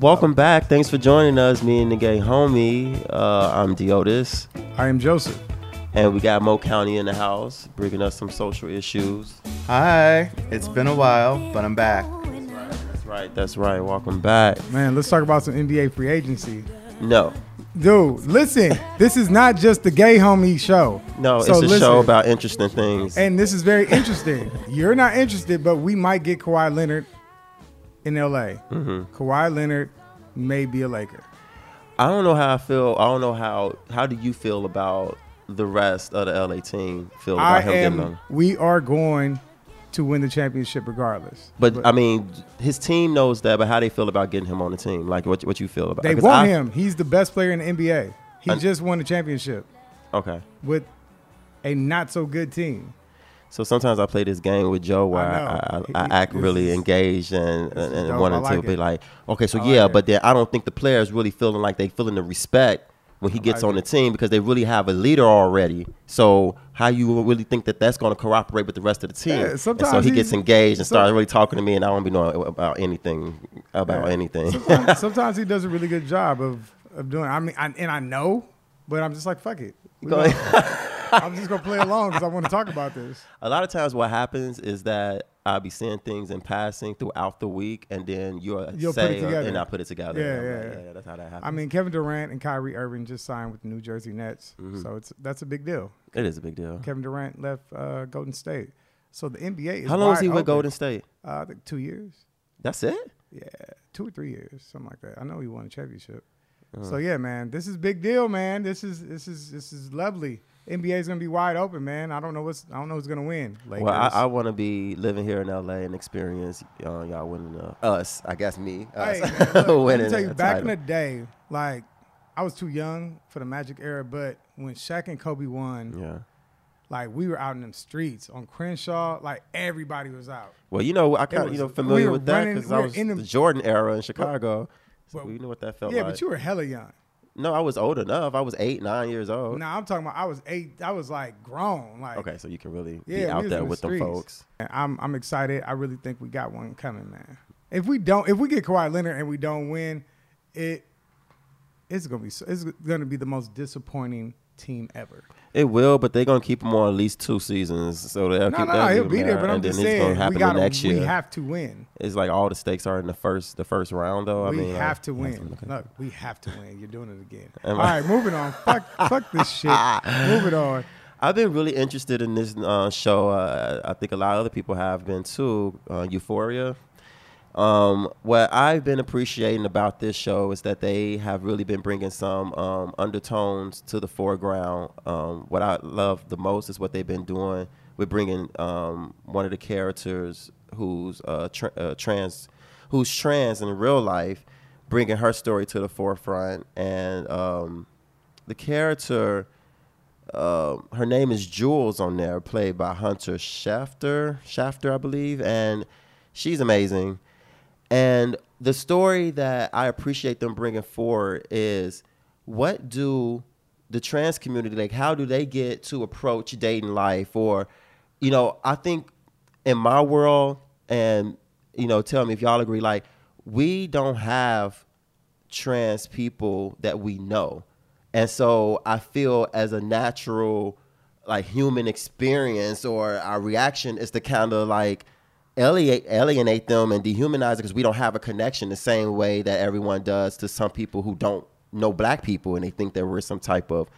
Welcome back. Thanks for joining us, me and the gay homie. Uh, I'm Deotis, I am Joseph. and we got Mo County in the house, bringing us some social issues. Hi, it's been a while, but I'm back. That's right. That's right. Welcome back. Man, let's talk about some NBA free agency. No, Dude, listen, this is not just the gay homie show. no, So it's a listen, show about interesting things. And this is very interesting. You're not interested, but we might get Kawhi Leonard in LA. Mm-hmm. Kawhi Leonard may be a Laker. I don't know how I feel. I don't know how. How do you feel about the rest of the LA team? Feel about I him getting am. on? We are going to win the championship regardless. But, I mean, his team knows that. But how they feel about getting him on the team? Like what? What you feel about? they want I- him. He's the best player in the NBA. He I- just won the championship Okay. with a not so good team. So sometimes I play this game with Joe where I I, I. I, act really is- engaged and and, and wanted I like to be like, okay, so yeah, like but then I don't think the players really feeling like they feeling the respect when he gets like on the it. team because they really have a leader already. So how you really think that that's going to cooperate with the rest of the team? Yeah, And so he gets engaged and starts really talking to me, and I don't be knowing about anything about Yeah. anything. Sometimes, sometimes he does a really good job of of doing. I mean, I, and I know, but I'm just like, fuck it. We Go gonna- I'm just gonna play along because I want to talk about this. a lot of times what happens is that I'll be seeing things in passing throughout the week, and then you'll, You'll put say, it uh, together. and I put it together. Yeah, yeah, like, yeah. That's how that happens. I mean, Kevin Durant and Kyrie Irving just signed with the New Jersey Nets, Mm-hmm. so it's that's a big deal. it is a big deal. Kevin Durant left uh, Golden State, so the NBA is How long wide he with. Golden State? Uh, two years. That's it. Yeah, two or three years, something like that. I know he won a championship. Uh. So yeah, man, this is big deal, man. This is this is this is lovely. NBA is gonna be wide open, man. I don't know what's I don't know who's gonna win. Lakers. Well, I, I want to be living here in LA and experience uh, y'all winning uh, us. I guess me. Us, Hey, look, let me winning tell you, back title. in the day, like I was too young for the Magic era, but when Shaq and Kobe won, yeah. like we were out in them streets on Crenshaw, like everybody was out. Well, you know, I kind of you know familiar were with that because we I was in the the- Jordan era in Chicago. so but- we knew what that felt yeah, like. Yeah, but you were hella young. No, I was old enough. I was eight, nine years old. Now I'm talking about I was eight. I was like grown. Like Okay, so you can really Yeah, be out there the with them streets. folks. I'm I'm excited. I really think we got one coming, man. If we don't, if we get Kawhi Leonard and we don't win, it it's gonna be it's gonna be the most disappointing team ever. It will, but they're gonna keep him on at least two seasons, so they'll No, keep. no, they'll no, he'll be there. But I'm and just then it's saying we the got next we year. have to win. it's like all the stakes are in the first, the first round, though. I we mean, have like, to win. Look, we have to win. You're doing it again. All right, moving on. fuck, fuck this shit. Moving on. I've been really interested in this uh, show. Uh, I think a lot of other people have been too. Uh, Euphoria. Um, what I've been appreciating about this show is that they have really been bringing some um, undertones to the foreground. Um, what I love the most is what they've been doing with bringing um, one of the characters who's uh, tra- uh, trans, who's trans in real life, bringing her story to the forefront, and um, the character um, her name is Jules on there, played by Hunter Shafter, Shafter, I believe, and she's amazing. And the story that I appreciate them bringing forward is what do the trans community like? How do they get to approach dating life? Or, you know, I think in my world, and you know, tell me if y'all agree. Like, we don't have trans people that we know. And so I feel as a natural like human experience or our reaction is to kind of like alienate, alienate them and dehumanize it because we don't have a connection the same way that everyone does to some people who don't know black people and they think that we're some type of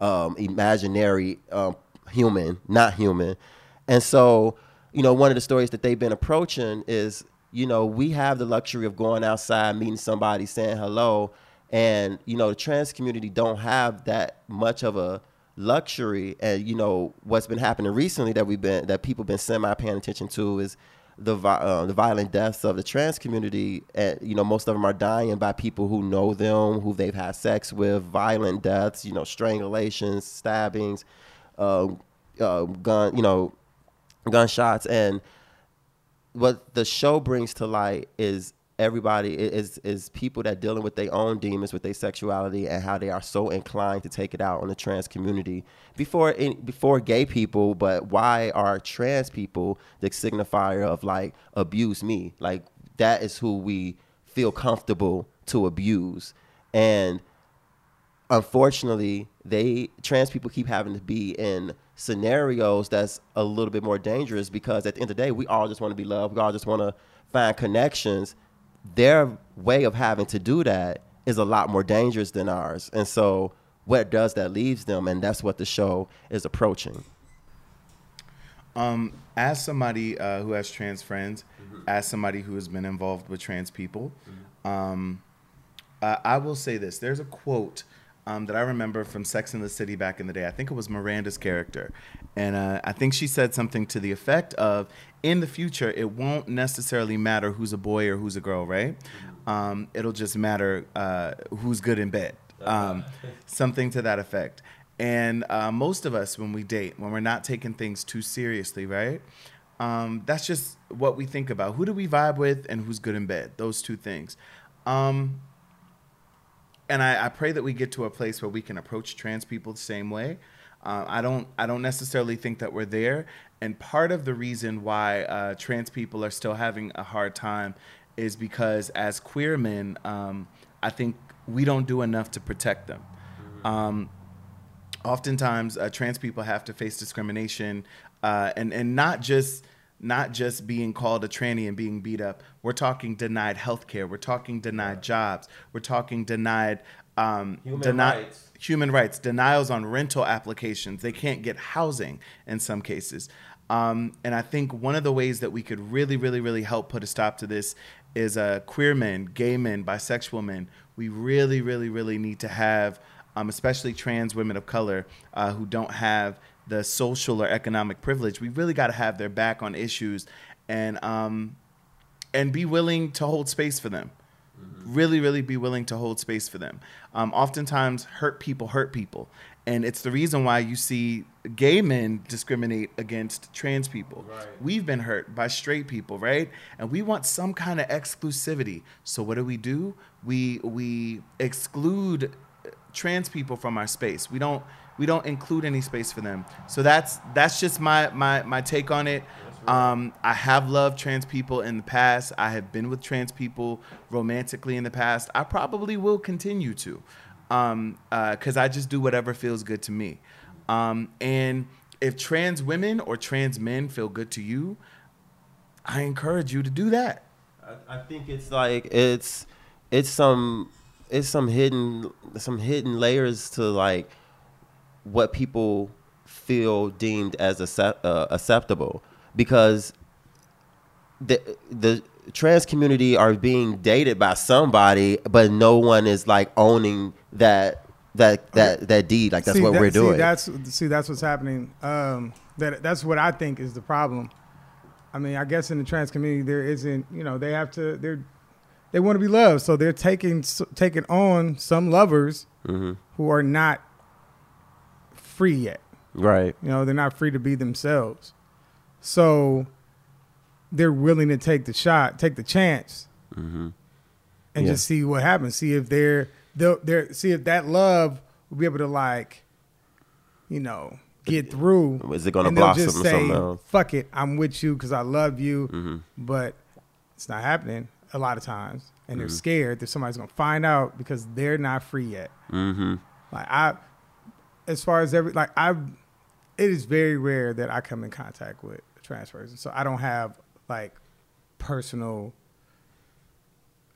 um, imaginary um, human, not human. And so, you know, one of the stories that they've been approaching is, you know, we have the luxury of going outside, meeting somebody, saying hello, and you know, the trans community don't have that much of a luxury. And you know, what's been happening recently that we've been that people been semi paying attention to is the uh, the violent deaths of the trans community. And you know, most of them are dying by people who know them, who they've had sex with. Violent deaths, you know, strangulations, stabbings, uh, gun, you know, gunshots, and what the show brings to light is everybody is is people that dealing with their own demons with their sexuality and how they are so inclined to take it out on the trans community before in, before gay people but why are trans people the signifier of like abuse me like that is who we feel comfortable to abuse. And unfortunately, they trans people keep having to be in scenarios that's a little bit more dangerous because at the end of the day, we all just want to be loved. We all just want to find connections. Their way of having to do that is a lot more dangerous than ours. And so what does that leaves them and that's what the show is approaching. Um, as somebody uh, who has trans friends, mm-hmm. as somebody who has been involved with trans people, mm-hmm. um, uh, I will say this: there's a quote um, that I remember from Sex in the City back in the day. I think it was Miranda's character, and uh, I think she said something to the effect of, "In the future, it won't necessarily matter who's a boy or who's a girl, right? Um, it'll just matter uh, who's good in bed." Um, something to that effect. And uh, most of us, when we date, when we're not taking things too seriously, right? Um, that's just what we think about. Who do we vibe with, and who's good in bed? Those two things. Um, and I, I, pray that we get to a place where we can approach trans people the same way. Uh, I don't I don't necessarily think that we're there. And part of the reason why uh, trans people are still having a hard time is because as queer men, um, I think we don't do enough to protect them. Um, oftentimes, uh, trans people have to face discrimination, uh, and and not just not just being called a tranny and being beat up. We're talking denied health care. We're talking denied jobs. We're talking denied um, human deni- rights. Human rights, denials on rental applications. They can't get housing in some cases. Um, and I think one of the ways that we could really, really, really help put a stop to this is uh, queer men, gay men, bisexual men. We really, really, really need to have, um, especially trans women of color uh, who don't have the social or economic privilege, we really got to have their back on issues and um, and be willing to hold space for them. Mm-hmm. Really, really be willing to hold space for them. Um, oftentimes, hurt people hurt people, and it's the reason why you see gay men discriminate against trans people. Right. We've been hurt by straight people, right? And we want some kind of exclusivity. So what do we do? We we exclude trans people from our space. We don't we don't include any space for them. So that's that's just my my my take on it. Um, I have loved trans people in the past. I have been with trans people romantically in the past. I probably will continue to, because um, uh, I just do whatever feels good to me. Um, and if trans women or trans men feel good to you, I encourage you to do that. I, I think it's like it's it's some it's some hidden some hidden layers to like what people feel deemed as accept, uh, acceptable. Because the the trans community are being dated by somebody but no one is like owning that that that that deed. Like that's see, what that, we're doing. see, that's see that's what's happening. Um that that's what i think is the problem. I mean i guess in the trans community there isn't you know they have to they're they want to be loved. So they're taking taking on some lovers mm-hmm. who are not free yet. Right. You know, they're not free to be themselves. So they're willing to take the shot, take the chance, mm-hmm. and yeah. just see what happens. See if they're they'll they're see if that love will be able to like, you know, get through. Is it going to blossom just say, something else? Fuck it, I'm with you because I love you, mm-hmm. but it's not happening a lot of times, and mm-hmm. they're scared that somebody's going to find out because they're not free yet. Mm-hmm. Like I, as far as every like I, it is very rare that I come in contact with trans person, so I don't have like personal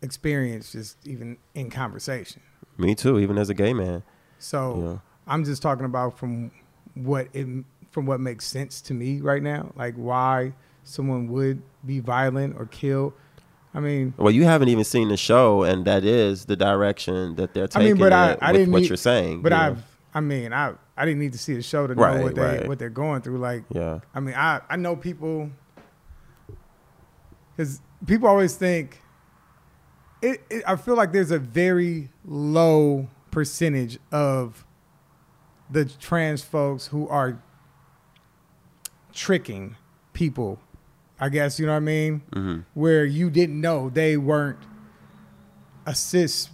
experience just even in conversation. Me too, even as a gay man. So yeah. I'm just talking about from what it from what makes sense to me right now, like why someone would be violent or kill. I mean, well, you haven't even seen the show, and that is the direction that they're taking. I mean, but I, I didn't what you're saying. But I've I mean, I I didn't need to see the show to know right, what they right. what they're going through. Like, yeah. I mean, I I know people because people always think it, it, I feel like there's a very low percentage of the trans folks who are tricking people. I guess you know what I mean. Mm-hmm. Where you didn't know they weren't a cis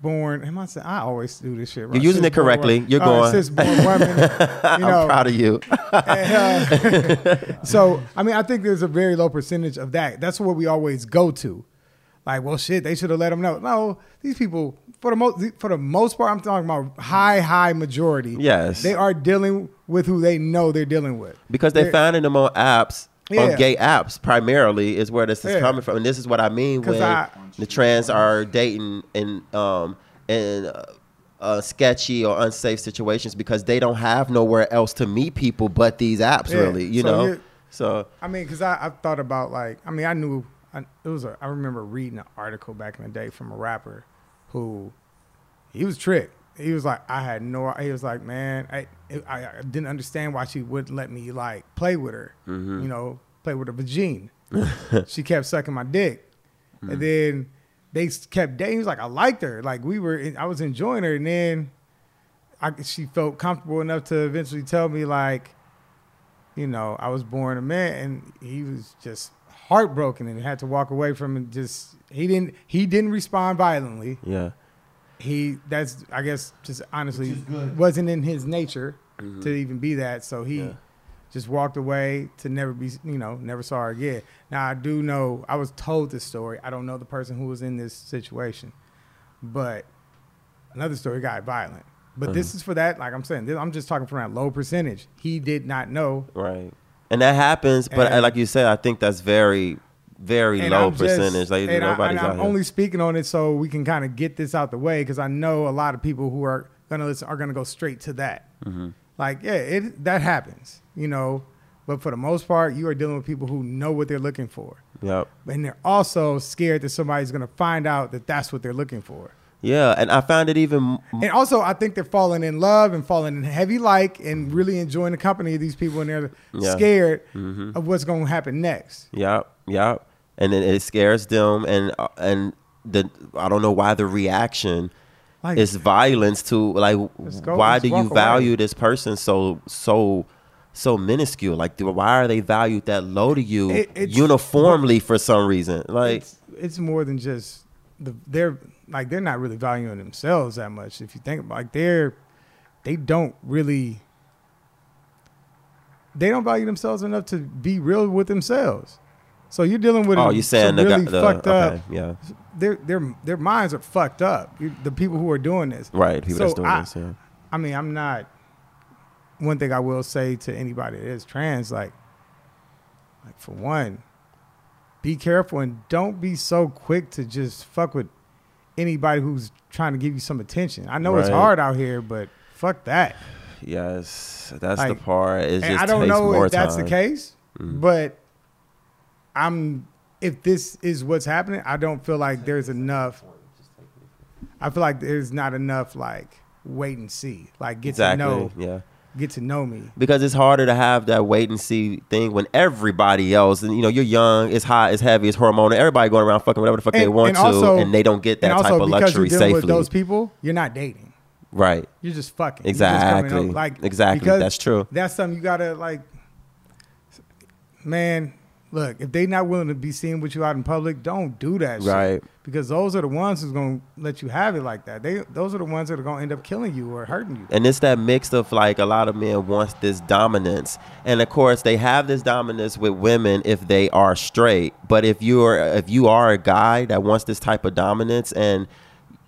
born. Am I saying? I always do this shit. Right? You're using it correctly. You're uh, going. born woman. You know, I'm proud of you. and, uh, so I mean, I think there's a very low percentage of that. That's what we always go to. like, well, shit, they should have let them know. No, these people, for the most for the most part, I'm talking about high, high majority. Yes. they are dealing with who they know they're dealing with because they're They're- finding them on apps. Yeah. On gay apps, primarily, is where this is Yeah. coming from, and this is what I mean when I- the trans are dating in um in uh, uh, sketchy or unsafe situations because they don't have nowhere else to meet people but these apps, Yeah. really. You So know, so I mean, because I, I thought about like, I mean, I knew I, it was a. I remember reading an article back in the day from a rapper who he was tricked. He was like, I had no. He was like, man, I I, I didn't understand why she wouldn't let me like play with her. Mm-hmm. You know, play with her vagine. she kept sucking my dick, Mm-hmm. and then they kept dating. He was like, I liked her. Like we were, I was enjoying her, and then I, she felt comfortable enough to eventually tell me like you know, I was born a man, and he was just heartbroken and had to walk away from it. Just he didn't he didn't respond violently. yeah, He that's I guess just honestly wasn't in his nature mm-hmm. to even be that. So he Yeah. just walked away to never be you know never saw her again. Now I do know I was told this story. I don't know the person who was in this situation, but another story got violent. But this mm-hmm. is for that, like I'm saying, this, I'm just talking from that low percentage. He did not know right. And that happens, but And- like you said, I think that's very, very And low I'm just- percentage. Like and I, nobody's I'm here. only speaking on it so we can kind of get this out the way because I know a lot of people who are gonna listen are gonna go straight to that. Mm-hmm. Like, yeah, it that happens, you know. But for the most part, you are dealing with people who know what they're looking for, Yep. and they're also scared that somebody's gonna find out that that's what they're looking for. Yeah, and I found it even. And also, I think they're falling in love and falling in heavy like and really enjoying the company of these people, and they're Yeah. scared Mm-hmm. of what's going to happen next. Yep, yep. And then it scares them, and uh, and the I don't know why the reaction Like, is violence to like. Go, Why do you walk away. value this person so so so minuscule? Like, why are they valued that low to you It- uniformly for some reason? Like, it's, it's more than just the they're like they're not really valuing themselves that much. If you think about like they're they don't really they don't value themselves enough to be real with themselves. So you're dealing with oh, some you saying the, really the fucked up. okay, yeah, Their their their minds are fucked up. You, the people who are doing this. right. People that's doing I- this, yeah. I mean, I'm not. One thing I will say to anybody that is trans, like, like for one, be careful and don't be so quick to just fuck with anybody who's trying to give you some attention. I know it's hard out here, but fuck that. Yes, that's the Like, part. It just I don't know if that's the case, Mm. but I'm. If this is what's happening, I don't feel like there's enough. I feel like there's not enough like wait and see, like get Exactly. to know, Yeah. get to know me. because it's harder to have that wait and see thing when everybody else and you know you're young, it's hot, it's heavy, it's hormonal. Everybody going around fucking whatever the fuck they want and to, also- and they don't get that and type of luxury you're safely. with those people, you're not dating. right? You're just fucking. You're just Exactly. Like Exactly. That's true. That's something you gotta like. Man, look, if they not willing to be seen with you out in public, don't do that. shit. Right. Because those are the ones who's gonna let you have it like that. They those are the ones that are gonna end up killing you or hurting you. And it's that mix of like a lot of men wants this dominance, and of course they have this dominance with women if they are straight. But if you're if you are a guy that wants this type of dominance and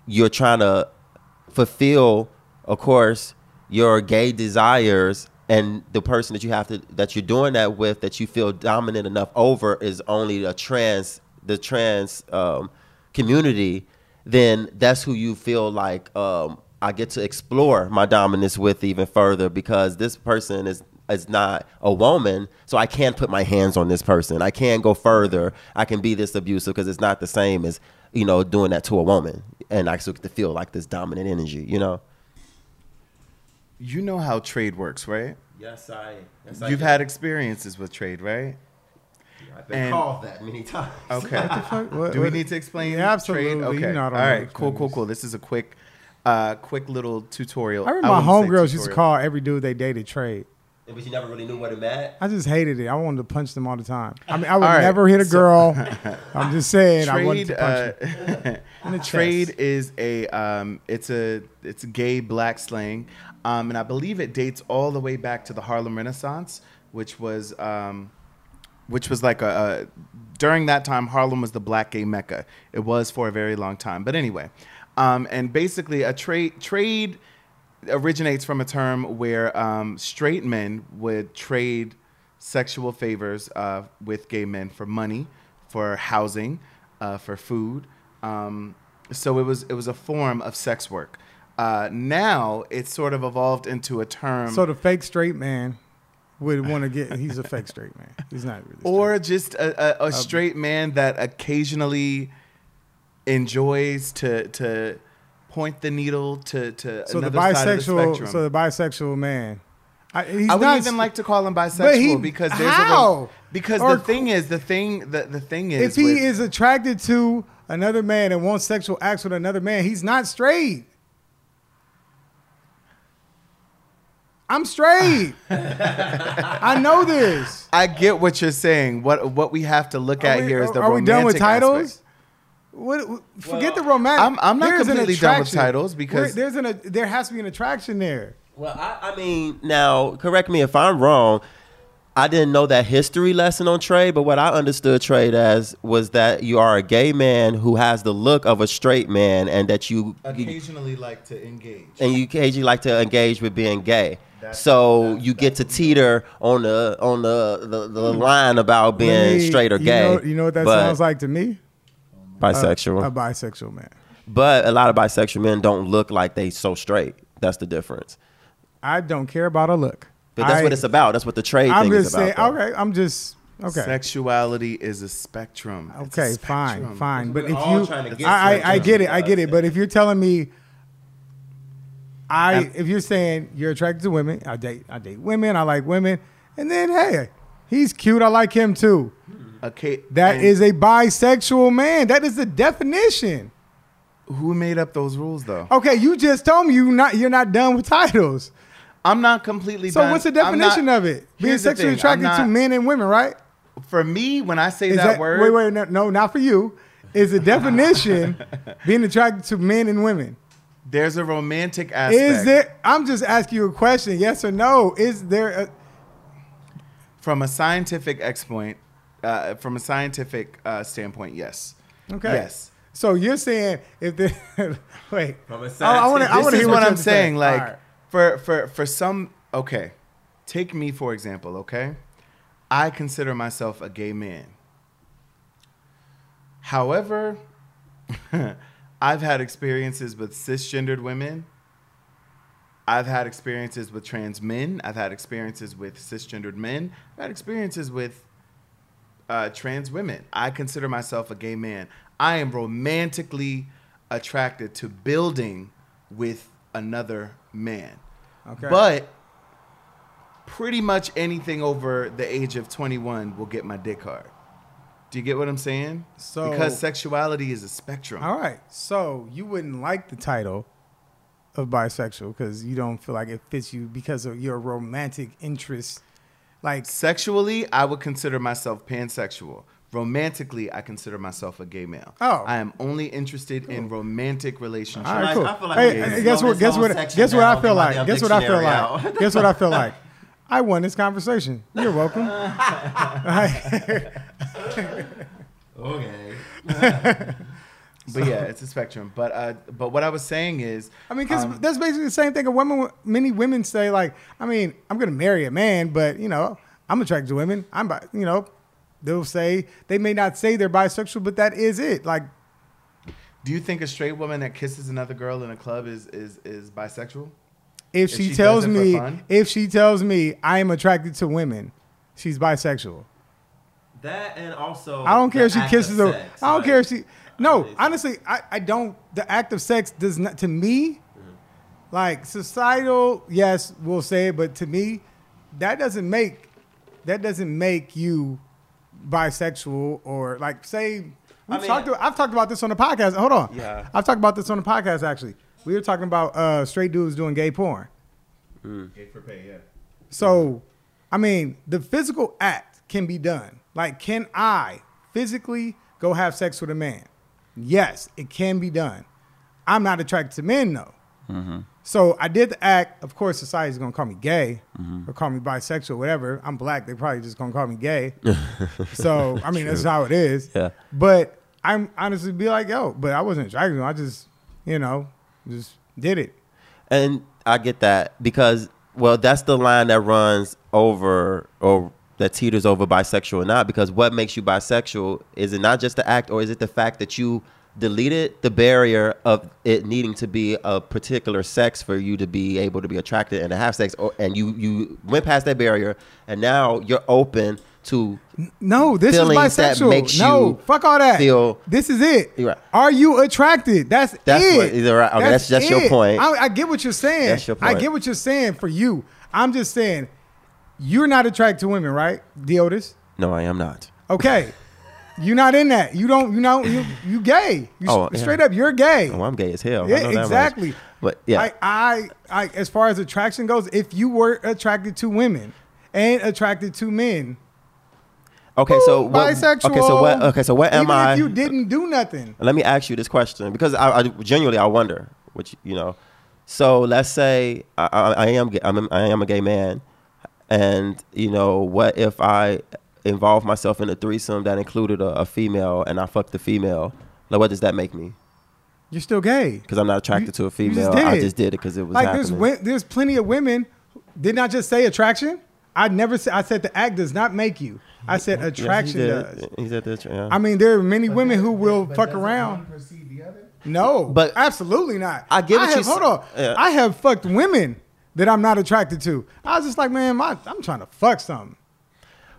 you're trying to fulfill, of course, your gay desires, and the person that you have to that you're doing that with that you feel dominant enough over is only a trans the trans um, community, then that's who you feel like um, I get to explore my dominance with even further because this person is is not a woman, so I can't put my hands on this person. I can go further. I can be this abusive because it's not the same as you know doing that to a woman, and I still get to feel like this dominant energy. You know. You know how trade works, right? Yes, I. You've had experiences with trade, right? I've been and- called that many times. Okay. What- Do we what- need to explain Yeah, absolutely. trade? Okay. You know I All don't know Cool, cool, cool. This is a quick, uh, quick little tutorial. I remember my wouldn't homegirls used to call every dude they dated trade. But you never really knew what it meant. I just hated it. I wanted to punch them all the time. I mean, I would All right, never hit a so- girl. I'm just saying, I wanted Trade, to punch them. uh, In the chest. trade is a um, it's a it's a gay black slang, um, and I believe it dates all the way back to the Harlem Renaissance, which was um, which was like a, a during that time, Harlem was the black gay mecca. It was for a very long time. But anyway, um, and basically, a trade trade originates from a term where um, straight men would trade sexual favors uh, with gay men for money, for housing, uh, for food. Um, so it was it was a form of sex work. Uh, now it's sort of evolved into a term. So the fake straight man would want to get. He's a fake straight man. He's not really. Straight. or just a, a, a straight man that occasionally enjoys to to point the needle to to so the another side of the bisexual. spectrum. so the bisexual man. I, he's I would even like to call him bisexual he- because there's a how? because Or the thing is the thing the, the thing is If he with- is attracted to another man and wants sexual acts with another man, he's not straight. I'm straight. I know this. I get what you're saying. What what we have to look at we, here is the are we done with romantic titles? aspect. What, what- forget the romantic. I'm- I'm not There's completely done with titles because- There- there's an a, there has to be an attraction there. Well, I, I mean, now correct me if I'm wrong. I didn't know that history lesson on trade, but what I understood trade as was that you are a gay man who has the look of a straight man, and that you, you Occasionally like to engage. and you occasionally like to engage with being gay. That's- so that's- you get to teeter on the on the the, the line about being me- straight or you gay. know- You know, what that but sounds like to me? Bisexual. A bisexual man. but a lot of bisexual men don't look like they so straight. That's the difference. I don't care about a look. But that's I- what it's about. That's what the trade I'm thing just is about. saying. though. Okay, I'm just okay. Sexuality is a spectrum. It's a Okay, fine, spectrum. fine. But We're if all you, trying to get I, I, I get it, I get it. But if you're telling me, I, I'm- if you're saying you're attracted to women, I date, I date women, I like women, and then hey, he's cute, I like him too. Okay, That and is a bisexual man. That is the definition. who made up those rules though. Okay, you just told me you not you're not done with titles. I'm not completely. So done. what's the I'm not- definition of it? Being sexually attracted I'm to men and women, right? For me, when I say Is that, word, wait, wait, no, no, not for you. Is the definition being attracted to men and women? there's a romantic aspect. Is there? I'm just asking you a question. Yes or no? Is there? A, from a scientific X point, uh, from a scientific uh, standpoint, yes. okay. Yes. So you're saying if the wait? From a I, I want to. I want to hear what you I'm have to say. saying. Like All right. for for for some, okay, take me for example. Okay, I consider myself a gay man. However, I've had experiences with cisgendered women. I've had experiences with trans men. I've had experiences with cisgendered men. I've had experiences with uh, trans women. I consider myself a gay man. I am romantically attracted to building with another man. Okay. But pretty much anything over the age of 21 will get my dick hard. Do you get what I'm saying? So- because sexuality is a spectrum. All right. So you wouldn't like the title of bisexual because you don't feel like it fits you because of your romantic interest. Like Sexually, I would consider myself pansexual. Romantically, I consider myself a gay male. Oh. I am only interested in romantic relationships. All right, I- cool. I feel like hey, hey, guess what? Guess what? Guess what I feel like. Guess what I feel like. Guess what I feel like. I won this conversation. You're welcome. Okay. But yeah, it's a spectrum. But uh, but what I was saying is, I mean, because um, that's basically the same thing. A woman, many women say like, I mean, I'm gonna marry a man, but you know, I'm attracted to women. I'm, bi- you know, they'll say they may not say they're bisexual, but that is it. Like, do you think a straight woman that kisses another girl in a club is is is bisexual? if If she, she tells does it for me, if she tells me I am attracted to women, she's bisexual. That and also. I don't care if she kisses of her. sex, I don't like- care if she. No, Obviously. honestly, I, I don't. The act of sex does not to me. Like societal, yes, we'll say it, but to me, that doesn't make that doesn't make you bisexual or like say. We've I mean- talked. to- I've talked about this on the podcast. Hold on. Yeah. I've talked about this on the podcast actually. We were talking about uh, straight dudes doing gay porn. Gay for pay, yeah. So, I mean, the physical act can be done. Like, can I physically go have sex with a man? Yes, it can be done. I'm not attracted to men though. So I did the act. Of course, society's gonna call me gay Mm-hmm. or call me bisexual, whatever. I'm black. they're probably just gonna call me gay. so I mean, that's how it is. Yeah. But I'm honestly be like, yo, but I wasn't attracted to him. I just, you know, just did it. And I get that because, well, that's the line that runs over or that teeters over bisexual or not. Because what makes you bisexual is it not just the act, or is it the fact that you deleted the barrier of it needing to be a particular sex for you to be able to be attracted and to have sex, or, and you you went past that barrier, and now you're open to No, this is bisexual. makes no, you fuck all that. feel- this is it. Right. Are you attracted? That's That's it. what- either right. Okay, that's- that's your it. point. I, I get what you're saying. That's your I get what you're saying for you. I'm just saying, you're not attracted to women, right, Deotis? no, I am not. Okay, you're not in that. You don't. You know. You you gay. You Oh, s- yeah. straight up. You're gay. Oh, I'm gay as hell. I Yeah, that much. exactly. But yeah, I, I, I, as far as attraction goes, if you were attracted to women and attracted to men, okay. So what, bisexual. Okay, so what? Okay, so what am even I? If you didn't do nothing, Let me ask you this question because I, I genuinely I wonder, which you know. So let's say I, I, I am gay, I'm a, I am a gay man, and you know what if I involve myself in a threesome that included a, a female and I fucked the female? Like, what does that make me? you're still gay. Because I'm not attracted You- to a female. just I just did it because it was Like happening. there's there's plenty of women. Didn't I just say attraction? I never said. I said the act does not make you. I said Yes, he attraction did. does. He said that. Yeah. I mean, there are many women who will fuck around. No, But- absolutely not. I get what have, you Hold on, yeah. I have fucked women that I'm not attracted to. I was just like, man, my, I'm trying to fuck something.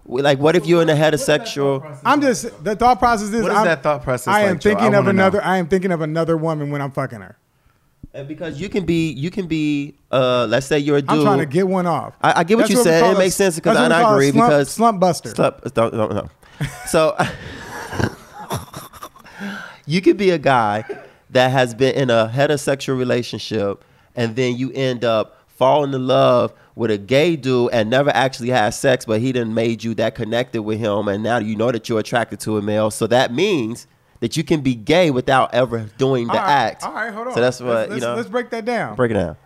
like, what if you're in a heterosexual? I'm just the thought process is. What is I'm- that thought process I am like, Joe? I thinking of wanna know. another. I am thinking of another woman when I'm fucking her. And because you can be, you can be. Uh, let's say you're a dude. I'm trying to get one off. I, I get what That's you we said. It a- makes sense because that's I, I agree slump- because slump buster. Slump, don't, don't, no. So you could be a guy that has been in a heterosexual relationship, and then you end up falling in love with a gay dude and never actually had sex, but he done made you that connected with him, and now you know that you're attracted to a male. So that means that you can be gay without ever doing the All right, act. All right, hold on. So that's what let's, you know. Let's break that down. break it down.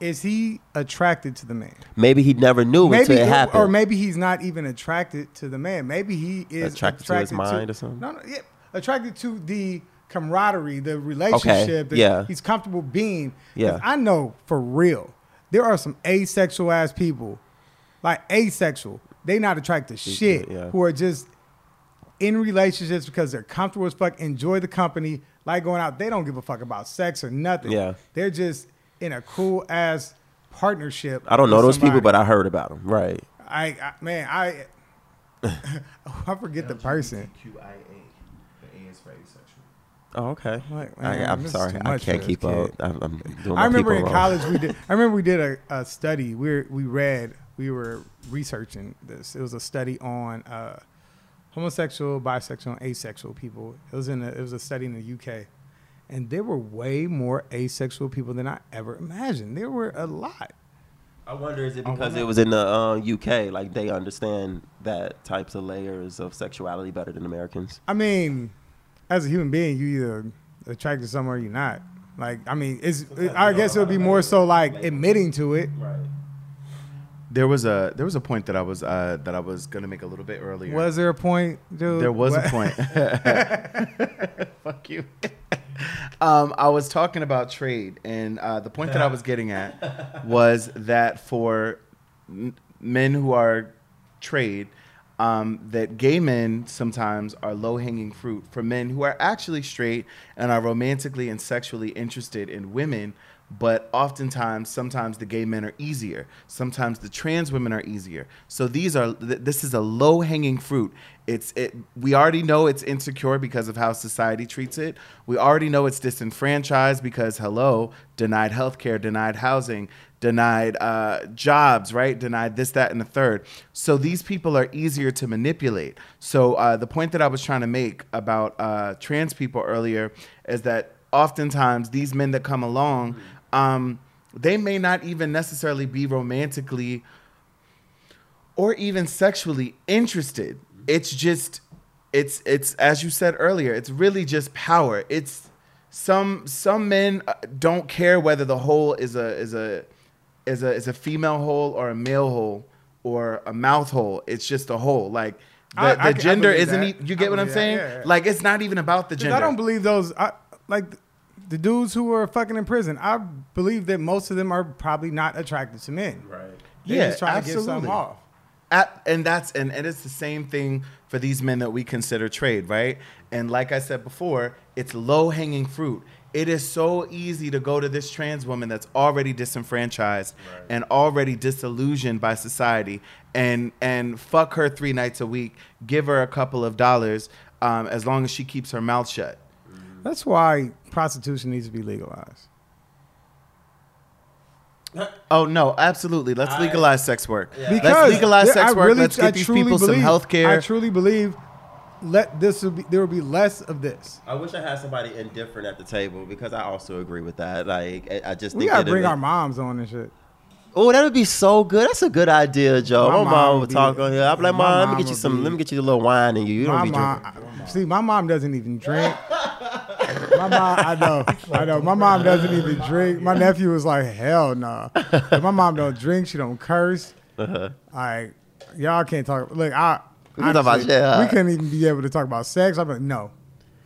Is he attracted to the man? Maybe he never knew Maybe, until it happened. or maybe he's not even attracted to the man. Maybe he is Attracted to his mind or something? No, no, yeah, attracted to the camaraderie, the relationship. that yeah. he's comfortable being. Yeah. I know for real, there are some asexual ass people, like asexual. They not attracted to shit. yeah. Who are just in relationships because they're comfortable as fuck, enjoy the company, like going out. They don't give a fuck about sex or nothing. Yeah. They're just in a cool ass partnership. I don't know with those people, but I heard about them. Right. I, I man, I I forget the person. QIA. The A is for asexual. Oh, okay. Like, I, man, I'm sorry, I can't keep this up. I'm, I'm doing I remember in wrong. college we did. I remember we did a, a study. We were, we read. We were researching this. It was a study on uh, homosexual, bisexual, and asexual people. It was in. A, it was a study in the UK, and there were way more asexual people than I ever imagined. There were a lot. I wonder is it because it was in the uh, UK, like they understand that types of layers of sexuality better than Americans. I mean, as a human being, you either attracted to someone or you're not. Like, I mean, it's. I guess it would be more so like admitting to it. Right. There was a there was a point that I was uh, that I was gonna make a little bit earlier. Was there a point, dude? There was What? a point. Fuck you. um, I was talking about trade, and uh, the point that I was getting at was that for men who are trade, um, that gay men sometimes are low hanging fruit for men who are actually straight and are romantically and sexually interested in women. But oftentimes, sometimes the gay men are easier. Sometimes the trans women are easier. So these are th- this is a low hanging fruit. It's it. We already know it's insecure because of how society treats it. We already know it's disenfranchised because hello, denied healthcare, denied housing, denied uh, jobs, right? Denied this, that, and the third. So these people are easier to manipulate. So uh, the point that I was trying to make about uh, trans people earlier is that oftentimes these men that come along, um, they may not even necessarily be romantically or even sexually interested. It's just it's it's as you said earlier, it's really just power. It's some some men uh, don't care whether the hole is a is a is a is a female hole or a male hole or a mouth hole. It's just a hole. Like the, I- I the I gender believe isn't. e- You I get what I'm saying? yeah, yeah. Like it's not even about the gender. I don't believe those. I, like the dudes who are fucking in prison. I believe that most of them are probably not attracted to men. Right. They're Yeah, just trying to get something absolutely. off. At, and that's and, and it's the same thing for these men that we consider trade, right? And like I said before, it's low hanging fruit. It is so easy to go to this trans woman that's already disenfranchised and already disillusioned by society and and fuck her three nights a week, give her a couple of dollars, um, as long as she keeps her mouth shut. That's why prostitution needs to be legalized. Oh no, absolutely. Let's I- legalize sex work. Because Let's legalize there- sex work. really- Let's I get these truly people some believe- health care. I truly believe let this will be there will be less of this. I wish I had somebody indifferent at the table because I also agree with that. Like, I- I just We think gotta bring our moms on and shit. Oh, that would be so good. That's a good idea, Joe. My My, mom mom would would be- talk on here. I'm like, my mom, let me get you some. be- Let me get you a little wine in you. You don't my be mom, drinking. see, my mom doesn't even drink. my mom, I know, I know. My mom doesn't even drink. My nephew was like, hell no. my mom don't drink. She don't curse. Uh-huh. Like, y'all can't talk. Look, I. We can talk about honestly, shit, huh? We couldn't even be able to talk about sex. I'm like, no,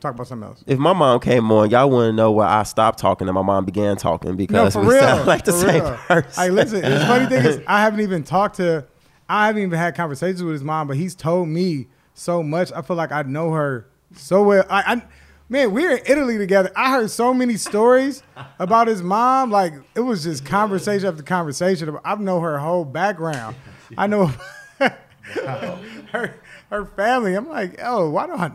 talk about something else. If my mom came on, y'all wouldn't know where I stopped talking and my mom began talking No, because for we real. sound like the same real. person. Listen. The funny thing is, I haven't even talked to. I haven't even had conversations with his mom, but he's told me so much. I feel like I know her so well. I, I man, we were in Italy together. I heard so many stories about his mom. Like it was just conversation after conversation. I know her whole background. I know her her family. I'm like, oh, why don't I?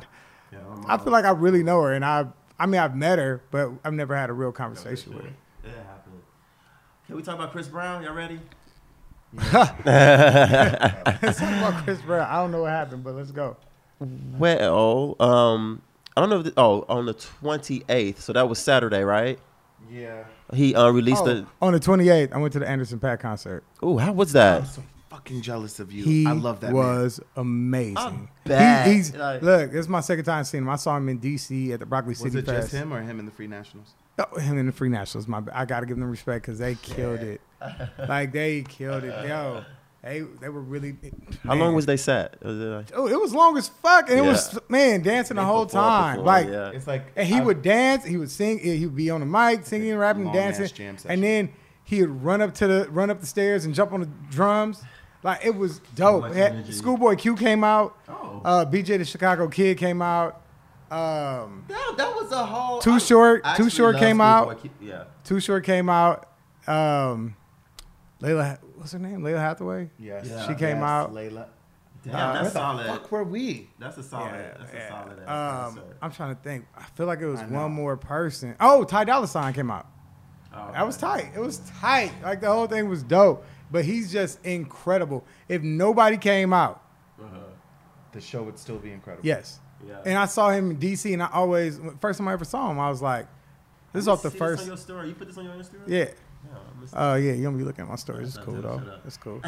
I feel like I really know her, and I. I mean, I've met her, but I've never had a real conversation with her. It happened. Can we talk about Chris Brown? Y'all ready? Let's talk about Chris Brown. I don't know what happened, but let's go. Well, um, I don't know. If the, oh, on the 28th, so that was Saturday, right? yeah. He uh, released Oh, a. on the 28th, I went to the Anderson Paak concert. Oh, how was that? I'm so fucking jealous of you. He I love that man. was amazing. I'm bad. He- he's Like- look. This is my second time seeing him. I saw him in D.C. at the Broccoli City. Was it Fest. just him or him and the Free Nationals? Oh, him and the Free Nationals. My, I got to give them respect because they killed it. like they killed it. Yo, they they were really. How long was they set? Was it like- Oh, it was long as fuck, and it was man dancing the whole perform, time. perform, like yeah. It's like And he I- would dance. He would sing. He would be on the mic, singing, rapping, Long-ass dancing, jam and then he would run up to the run up the stairs and jump on the drums. Like it was dope. much It. Schoolboy Q came out. Oh. Uh, BJ the Chicago Kid came out. Um, That, that was a whole. Too I- Short- I Too Short came Schoolboy out. Q- Yeah. Too Short came out. Um, Lalah, what's her name? Lalah Hathaway. Yes. Yeah. She came Yes, out. Lalah. Damn, Where that's the solid. fuck were we? That's a solid. that's a solid. Um, concert. I'm trying to think. I feel like it was one more person. Oh, Ty Dolla Sign came out. Oh, That was tight. It was tight. Like the whole thing was dope. But he's just incredible. If nobody came out, The show would still be incredible. yes. Yeah. And I saw him in DC, and I always first time I ever saw him, I was like, "This is off the see this first." On your story. You put this on your Instagram? Yeah. Yeah, I'm. Oh yeah, you gonna be looking at my stories. It's cool up, though. It's cool.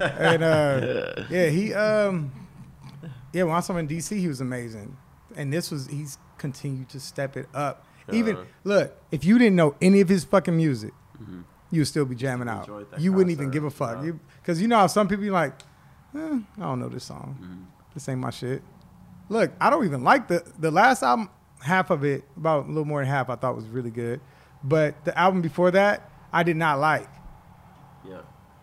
and uh, yeah, he um, yeah, when I saw him in DC, he was amazing. And this was he's continued to step it up. Even Uh-huh. look, if you didn't know any of his fucking music, you would still be jamming out. enjoyed that You wouldn't even give a fuck. yeah. You because you know how some people be like, eh, I don't know this song. Mm-hmm. This ain't my shit. Look, I don't even like the the last album. Half of it, about a little more than half, I thought was really good. But the album before that, I did not like. yeah.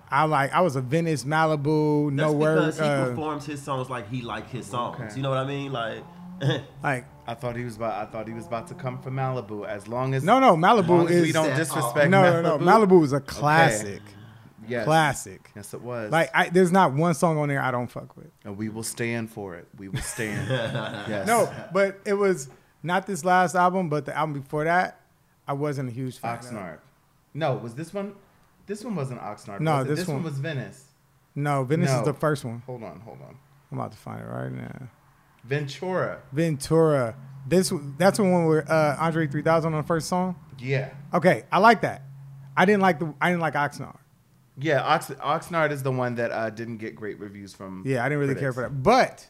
I like I was a Venice, Malibu, no That's word. because he Uh, performs his songs like he like his songs. Okay. You know what I mean? Like, like I thought he was about. I thought he was about to come from Malibu. As long as no, no, as long Malibu as is we don't disrespect. no, no, no. Malibu. Malibu is a classic, Yes. classic. Yes, it was. Like I, there's not one song on there I don't fuck with. and we will stand for it. We will stand. yes. No, but it was not this last album, but the album before that. I wasn't a huge fan. of. Oxnard. No, was this one? This one wasn't Oxnard. No, was this this one, one- was Venice. No, Venice No. is the first one. Hold on, hold on. I'm about to find it right now. Ventura. Ventura. This that's the one where uh, Andre 3000 on the first song. Yeah. Okay, I like that. I didn't like the I didn't like Oxnard. Yeah, Ox- Oxnard is the one that uh, didn't get great reviews from. Yeah, I didn't really care for that. But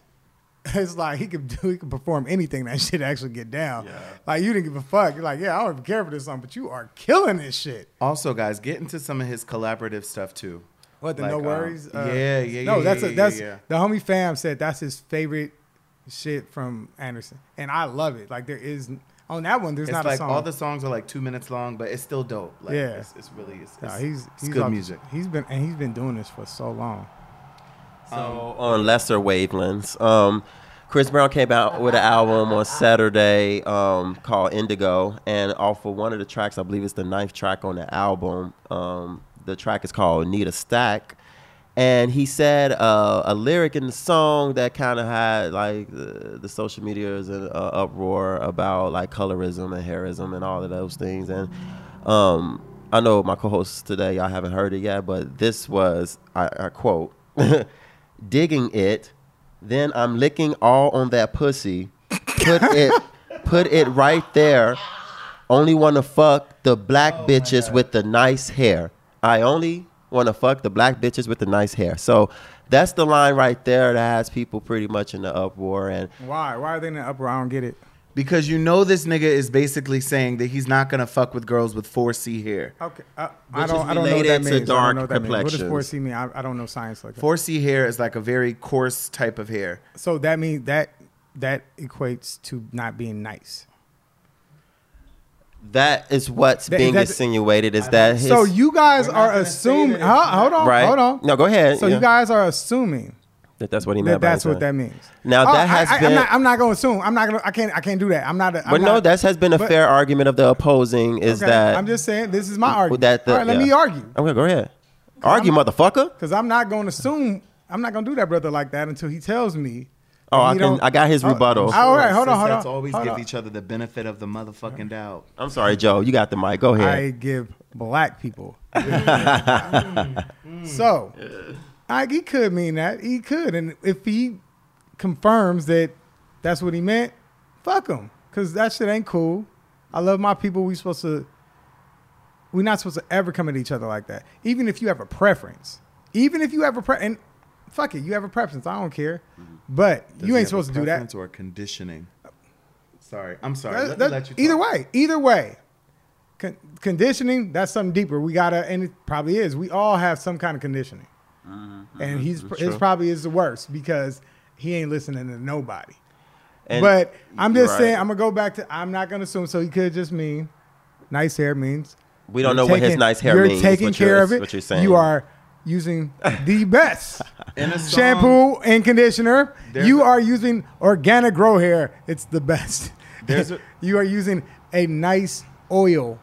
it's like he could do, he could perform anything that shit actually get down. Yeah. Like you didn't give a fuck. You're like, yeah, I don't even care for this song, but you are killing this shit. Also, guys, get into some of his collaborative stuff too. What the Like, no um, worries? Uh, yeah, yeah, No, yeah, that's yeah, a, that's yeah. the homie fam said that's his favorite shit from Anderson, and I love it. Like there is on that one, there's It's not like a song. all the songs are like two minutes long, but it's still dope. Like, Yeah. it's, it's really it's, it's, he's good music. He's been and he's been doing this for so long. So on lesser wavelengths, um, Chris Brown came out with an album on Saturday um, called Indigo, and off of one of the tracks, I believe it's the ninth track on the album. Um, the track is called "Need a Stack," and he said uh, a lyric in the song that kind of had like the, the social media is in uh, uproar about like colorism and hairism and all of those things, and um, I know my co-hosts today, y'all haven't heard it yet, but this was I, I quote. digging it, then I'm licking all on that pussy. Put it put it right there. Only wanna fuck the black oh bitches with the nice hair. I only wanna fuck the black bitches with the nice hair. So that's the line right there that has people pretty much in the uproar and Why? Why are they in the uproar? I don't get it. Because you know this nigga is basically saying that he's not gonna fuck with girls with 4C hair. Okay, uh, I don't. I don't know what that related to means. I don't dark know what that means. What does 4C mean? I, I don't know science like that. 4C hair is like a very coarse type of hair. So that means that that equates to not being nice. that is what's That- being insinuated is that his so you guys We're not are gonna say assuming. that Huh? Hold on. right. Hold on. No, go ahead. So Yeah. you guys are assuming that that's what he that meant by that's what that. that means. Now, Oh, that has I, I, been- I'm not, I'm not going to assume. I'm not going. to I can't. I can't do that. I'm not. A, I'm But no, that has been a but- fair argument of the opposing is okay, that I'm just saying. This is my argument. that the- All right, let yeah. me argue. Okay, go ahead. Argue, motherfucker. Because I'm not going to assume. I'm not going to do that, brother, like that until he tells me. Oh, I can- I got his Oh, rebuttal. All right, hold on, hold on. Let's always hold give on. each other the benefit of the motherfucking doubt. I'm sorry, Joe. You got the mic. Go ahead. I give black people. so, like, he could mean that. He could, and if he confirms that that's what he meant, fuck him, because that shit ain't cool. I love my people. We supposed to. We're not supposed to ever come at each other like that. Even if you have a preference, even if you have a pre, and fuck it, you have a preference. I don't care, mm-hmm. but Does you ain't supposed to do that. preference Or conditioning. Sorry, I'm sorry. That- Let, that- let you either way, either way, Con- conditioning that's something deeper. We gotta, and it probably is. We all have some kind of conditioning, Uh-huh, and uh-huh. he's That's his true. probably is the worst because he ain't listening to nobody. And but I'm you're just saying. I'm gonna go back to. I'm not gonna assume. So he could just mean nice hair means we don't you're know what his nice hair you're means. taking what care you're- of it. What you're saying? You are using the best In a song- shampoo and conditioner. You a- are using organic grow hair. It's the best. A- you are using a nice oil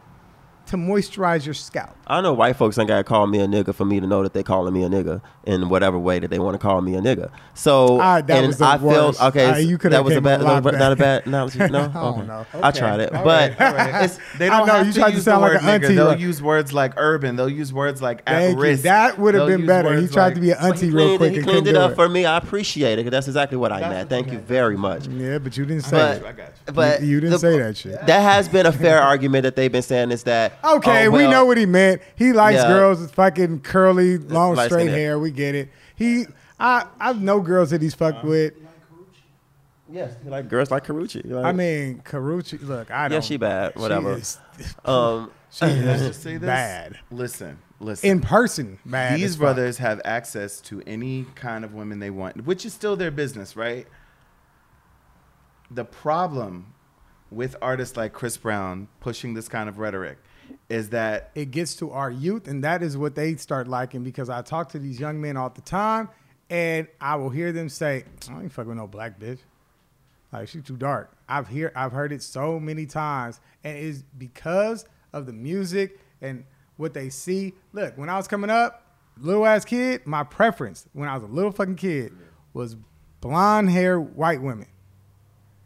to moisturize your scalp. I know white folks ain't gotta call me a nigga for me to know that they calling me a nigga in whatever way that they want to call me a nigga. So that and was the I feel worst. okay. Ah, you coulda that was a bad, a lot not, not a bad analogy. No, I don't Okay. I tried it, All but right. It's They don't know, have you to tried to use sound the like word an nigga. auntie, They'll right? use words like urban. They'll use words like at Thank you. That would have been better. He tried like- to be an But auntie he real cleaned, quick it, he and cleaned it up for me. I appreciate it. 'cause That's exactly what I meant. Thank you very much. Yeah, but you didn't say it. I got you. but You- you didn't say that shit. That has been a fair argument that they've been saying is that Okay, oh, we know what he meant. He likes Yeah. girls with fucking curly, long, light straight skin. hair. We get it. He, I, I know girls that he's fucked with. Yes, he like girls like Karrueche. Like, I mean, Karrueche. Look, I don't. yeah, she bad. Whatever. She is, um, she Let's is just say this. bad Listen, listen. in person. Bad. These as fuck. brothers have access to any kind of women they want, which is still their business, right? The problem with artists like Chris Brown pushing this kind of rhetoric is that it gets to our youth, and that is what they start liking because I talk to these young men all the time, and I will hear them say, "I ain't fucking with no black bitch." Like she's too dark. I've hear I've heard it so many times, and it's because of the music and what they see. Look, when I was coming up, little ass kid, my preference when I was a little fucking kid was blonde hair white women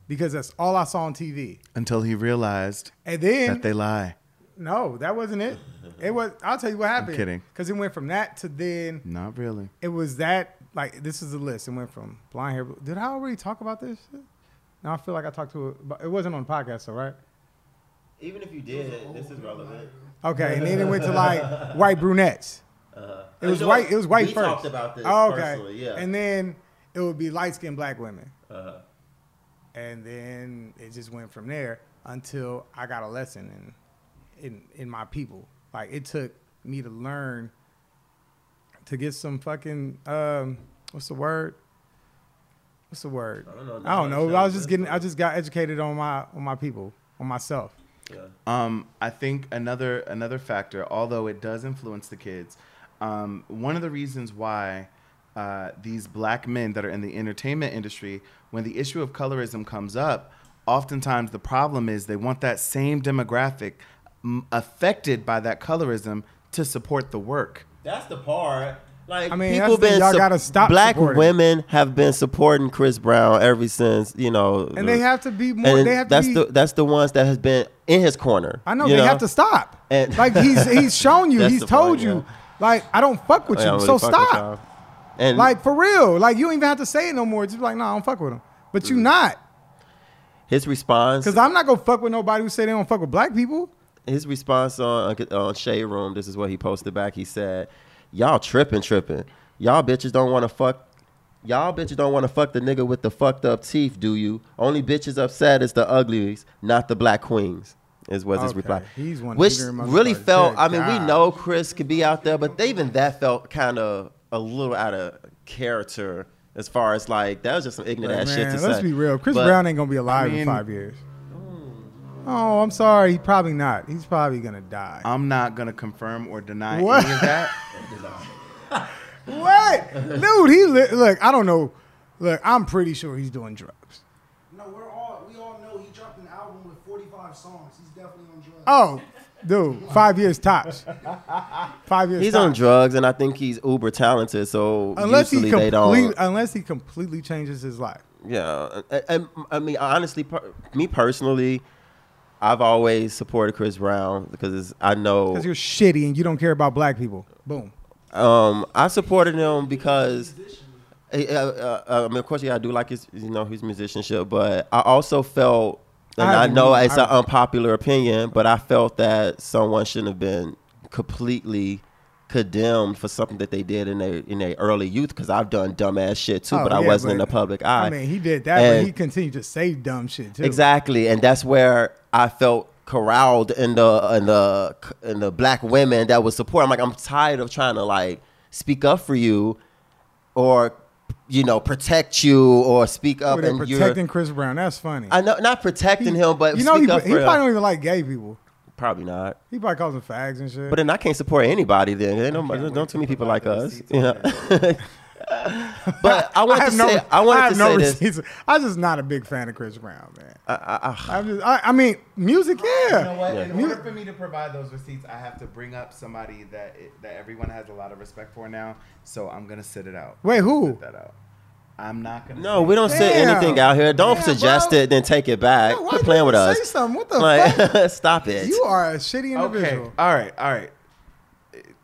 because that's all I saw on TV. until he realized And then that they lie. No, that wasn't it. It was. I'll tell you what happened. Am kidding. Because it went from that to then Not really. it was that. Like this is a list. It went from blonde hair. Did I already talk about this? Shit? Now I feel like I talked to it, but it wasn't on the podcast, though, right? even if you did, this is relevant. Okay, and then it went to like white brunettes. Uh, It was you white. It was white we first. talked about this Oh, okay. personally, yeah. And then it would be light skinned black women. Uh-huh. And then it just went from there until I got a lesson in in in my people. Like it took me to learn to get some fucking um what's the word? What's the word? I don't know. I don't know. I was just getting I just got educated on my on my people, on myself. Yeah. Um, I think another another factor, although it does influence the kids, um, one of the reasons why uh, these black men that are in the entertainment industry, when the issue of colorism comes up, oftentimes the problem is they want that same demographic m- affected by that colorism to support the work. That's the part. Like I mean, people that's the thing, been y'all sup- gotta stop Black supporting. women have been supporting Chris Brown ever since you know, And they have to be more and they have to that's be the that's the ones that has been in his corner. I know you they have to stop. And- like he's he's shown you, he's told point, you, yeah. like I don't fuck with I you, don't so really fuck with stop. And Like for real, like you don't even have to say it no more. Just be like, no, I don't fuck with him. But Mm. you not, his response, because I'm not gonna fuck with nobody who say they don't fuck with black people. His response on on Shade Room, this is what he posted back. He said, "Y'all tripping, tripping. Y'all bitches don't want to fuck. Y'all bitches don't want to fuck the nigga with the fucked up teeth, do you? Only bitches upset is the uglies, not the black queens." Is was his Okay, reply. he's one which really felt. Good I mean, we know Chris could be out there, but even that felt kind of a little out of character. As far as like that was just some ignorant Like, ass shit to let's say. be real. Chris But- Brown ain't gonna be alive mean- in five years. Oh, I'm sorry. He probably not. He's probably gonna die. I'm not gonna confirm or deny What? any of that. what, dude? He li- look. I don't know. Look, I'm pretty sure he's doing drugs. No, we're all we all know he dropped an album with 45 songs. He's definitely on drugs. Oh, dude, five years tops. Five years. He's tops. on drugs, and I think he's uber talented. So Unless he usually they don't. unless he completely changes his life. Yeah, and, and I mean, honestly, per, me personally, I've always supported Chris Brown because I know Because you're shitty and you don't care about black people. Boom. um, I supported him because. Uh, uh, uh, I mean, of course, yeah, I do like his, you know, his musicianship, but I also felt, and I I, know it's an unpopular opinion, but I felt that someone shouldn't have been completely condemned for something that they did in their in their early youth. Because I've done dumbass shit too, Oh, but I wasn't in the public eye. I mean, he did that, but he continued to say dumb shit too. Exactly, and that's where I felt corralled in the in the in the black women that would support. I'm like, I'm tired of trying to like speak up for you, or you know, protect you or speak up. And you're, protecting Chris Brown. That's funny. I know, not protecting him, but you know, he, he probably him. don't even like gay people. Probably not. He probably calls them fags and shit. But then I can't support anybody. Then there ain't no, there's not too many people like us. You know. but I want have to no, say, I want to no say this. I'm just not a big fan of Chris Brown, man. I, I, I, I'm just, I, I mean, music, yeah. You know what? In order for me to provide those receipts, I have to bring up somebody that it, that everyone has a lot of respect for now. So I'm gonna sit it out. Wait, who? Sit that out. I'm not gonna. no, we don't say Damn. anything out here. Don't Damn, suggest bro. it, then take it back. Yeah, why Quit playing with us. Say something. What the fuck? Like, stop it. You are a shitty individual. Okay. individual. All right. All right.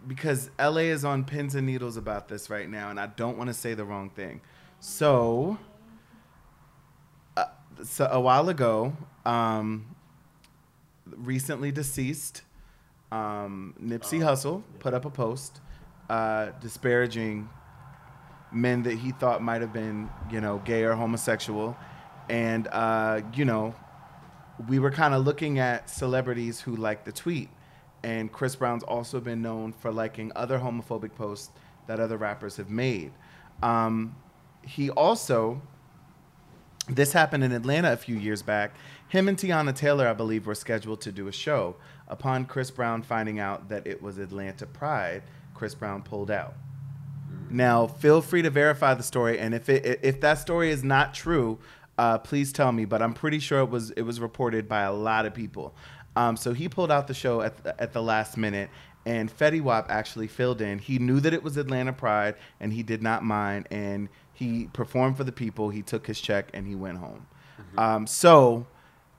Because LA is on pins and needles about this right now, and I don't want to say the wrong thing. So, uh, so a while ago, um, recently deceased um, Nipsey Hussle put up a post uh, disparaging men that he thought might have been, you know, gay or homosexual, and uh, you know, we were kind of looking at celebrities who liked the tweet. And Chris Brown's also been known for liking other homophobic posts that other rappers have made. Um, he also, this happened in Atlanta a few years back. Him and Teyana Taylor, I believe, were scheduled to do a show. Upon Chris Brown finding out that it was Atlanta Pride, Chris Brown pulled out. Now, feel free to verify the story, and if it if that story is not true, uh, please tell me. But I'm pretty sure it was it was reported by a lot of people. Um, so he pulled out the show at the, at the last minute, and Fetty Wap actually filled in. He knew that it was Atlanta Pride, and he did not mind, and he performed for the people. He took his check, and he went home. Um, so.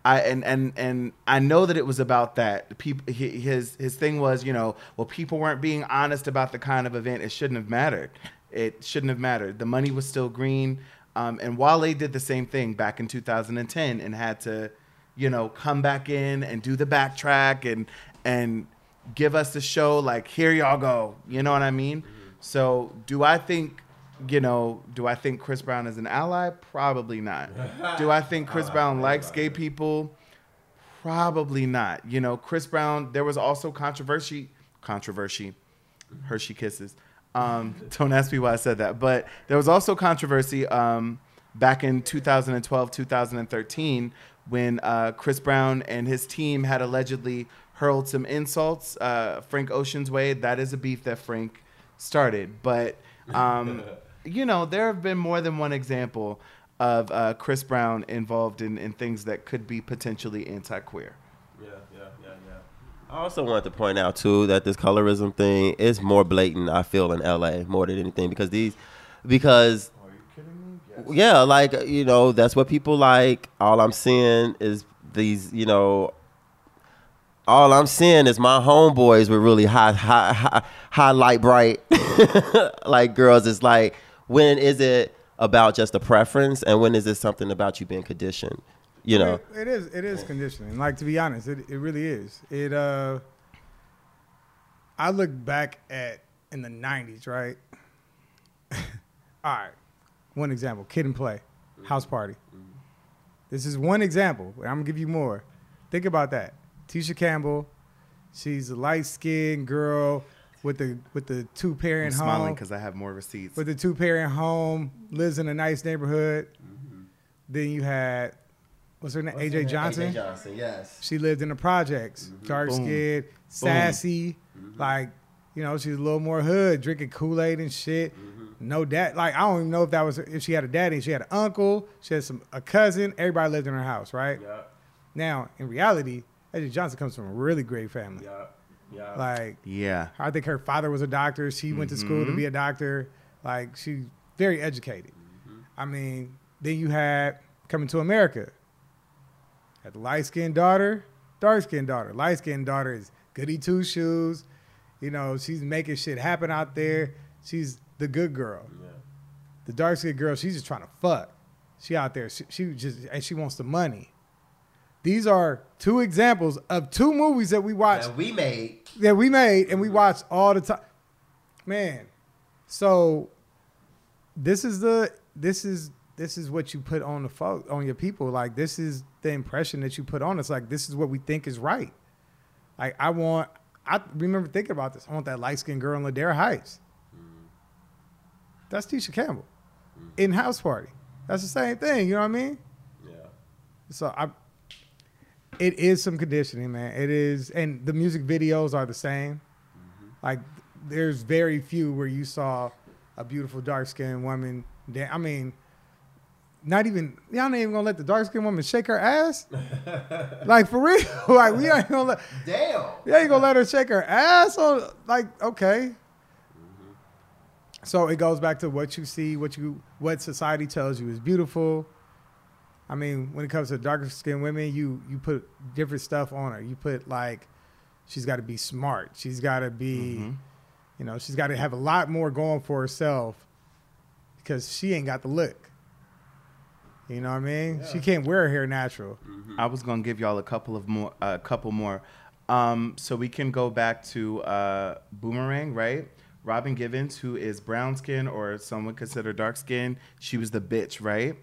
I and and and I know that it was about that. People, his his thing was, you know, well, people weren't being honest about the kind of event. It shouldn't have mattered. It shouldn't have mattered. The money was still green. Um, and Wale did the same thing back in 2010 and had to, you know, come back in and do the backtrack and and give us the show like here y'all go. You know what I mean? So do I think you know, do I think Chris Brown is an ally? Probably not. do I think Chris Brown likes gay people? Probably not. You know, Chris Brown, there was also controversy, controversy, Hershey kisses. Um, don't ask me why I said that, but there was also controversy um, back in 2012, 2013, when uh, Chris Brown and his team had allegedly hurled some insults uh, Frank Ocean's way. That is a beef that Frank started, but um, you know there have been more than one example of uh, Chris Brown involved in, in things that could be potentially anti-queer. Yeah, yeah, yeah, yeah. I also wanted to point out too that this colorism thing is more blatant. I feel in LA more than anything because these, because Are you kidding me? yeah, like you know that's what people like. All I'm seeing is these, you know. All I'm seeing is my homeboys with really high, high, high, high light, bright, like girls. It's like, when is it about just a preference, and when is it something about you being conditioned? You know, It- it is. It is conditioning. Like to be honest, it, it really is. It. uh I look back at in the '90s, right? All right. One example: Kid and Play, House Party. This is one example. but I'm gonna give you more. Think about that. Tisha Campbell. She's a light skinned girl with the with the two I'm parent smiling home. because I have more receipts. With the two parent home, lives in a nice neighborhood. Mm-hmm. Then you had what's her name? AJ Johnson. AJ Johnson, yes. She lived in the projects, mm-hmm. Dark skinned, sassy, mm-hmm. like you know, she's a little more hood, drinking Kool Aid and shit. Mm-hmm. No dad, like I don't even know if that was if she had a daddy. She had an uncle, she had some a cousin. Everybody lived in her house, right? Yeah, Now, in reality, AJ Johnson comes from a really great family. yeah, yeah. Like yeah. I think her father was a doctor. She went to school to mm-hmm. be a doctor. Like she's very educated. Mm-hmm. I mean, then you had coming to America. Had the light skinned daughter, dark skinned daughter. Light skinned daughter is goody two shoes. You know, she's making shit happen out there. She's the good girl. The dark skinned girl, she's just trying to fuck. She out there. She, she just and she wants the money. These are two examples of two movies that we watched And we made that we made and we mm-hmm. watched all the time. Man, so this is the this is this is what you put on the folk on your people. Like this is the impression that you put on us. Like this is what we think is right. Like I want. I remember thinking about this. I want that light skinned girl in Ladera Heights. Mm-hmm. That's Tisha Campbell mm-hmm. in House Party. That's the same thing. You know what I mean? yeah. So I, it is some conditioning, man. It is, and the music videos are the same. Mm-hmm. Like, there's very few where you saw a beautiful dark skinned woman. Dan- I mean, not even y'all ain't even gonna let the dark skinned woman shake her ass. like for real, like we ain't gonna let. Damn. You ain't gonna let her shake her ass on like okay. Mm-hmm. So it goes back to what you see, what you what society tells you is beautiful. I mean, when it comes to darker skinned women, you you put different stuff on her. You put like she's got to be smart. She's got to be, you know, she's got to have a lot more going for herself because she ain't got the look. You know what I mean? She can't wear her hair natural. I was gonna give y'all a couple of more, a couple more, um, so we can go back to uh, Boomerang, right? Robin Givens, who is brown skin or someone would consider dark skin, she was the bitch, right?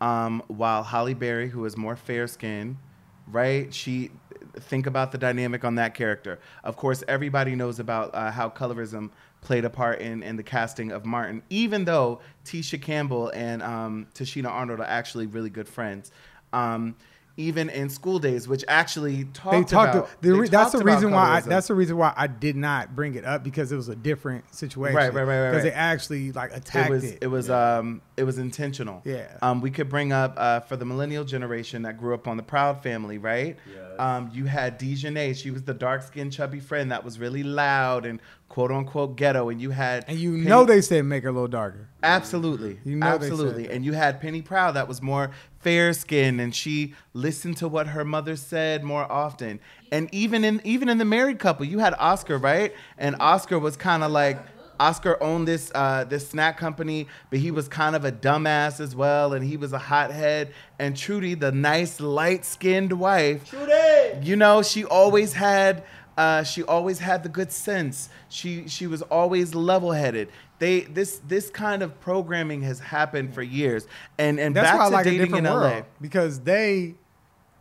Um, while Halle Berry, who is more fair skin, right? She think about the dynamic on that character. Of course, everybody knows about uh, how colorism played a part in, in the casting of Martin, even though Tisha Campbell and um, Tichina Arnold are actually really good friends. Um, even in School Daze, which actually talked they talked. about, the, they that's talked the reason why. I, that's the reason why I did not bring it up because it was a different situation. Right, right, right, right, Because right. they actually like it attacked was it. it was um it was intentional. Yeah. Um, we could bring up uh, for the millennial generation that grew up on the Proud Family, right? Yes. Um, you had Dijonay. She was the dark skinned chubby friend that was really loud and quote unquote ghetto, and you had and you Penny- know they said make her a little darker. Absolutely. You know they said Absolutely. And you had Penny Proud that was more fair skinned and she listened to what her mother said more often. And even in even in the married couple, you had Oscar, right? And Oscar was kind of like Oscar owned this uh, this snack company, but he was kind of a dumbass as well, and he was a hothead. And Trudy, the nice light skinned wife, Trudy. you know, she always had Uh, she always had the good sense. She she was always level headed. They this this kind of programming has happened for years. And and That's back why I to like a dating in different LA. world because they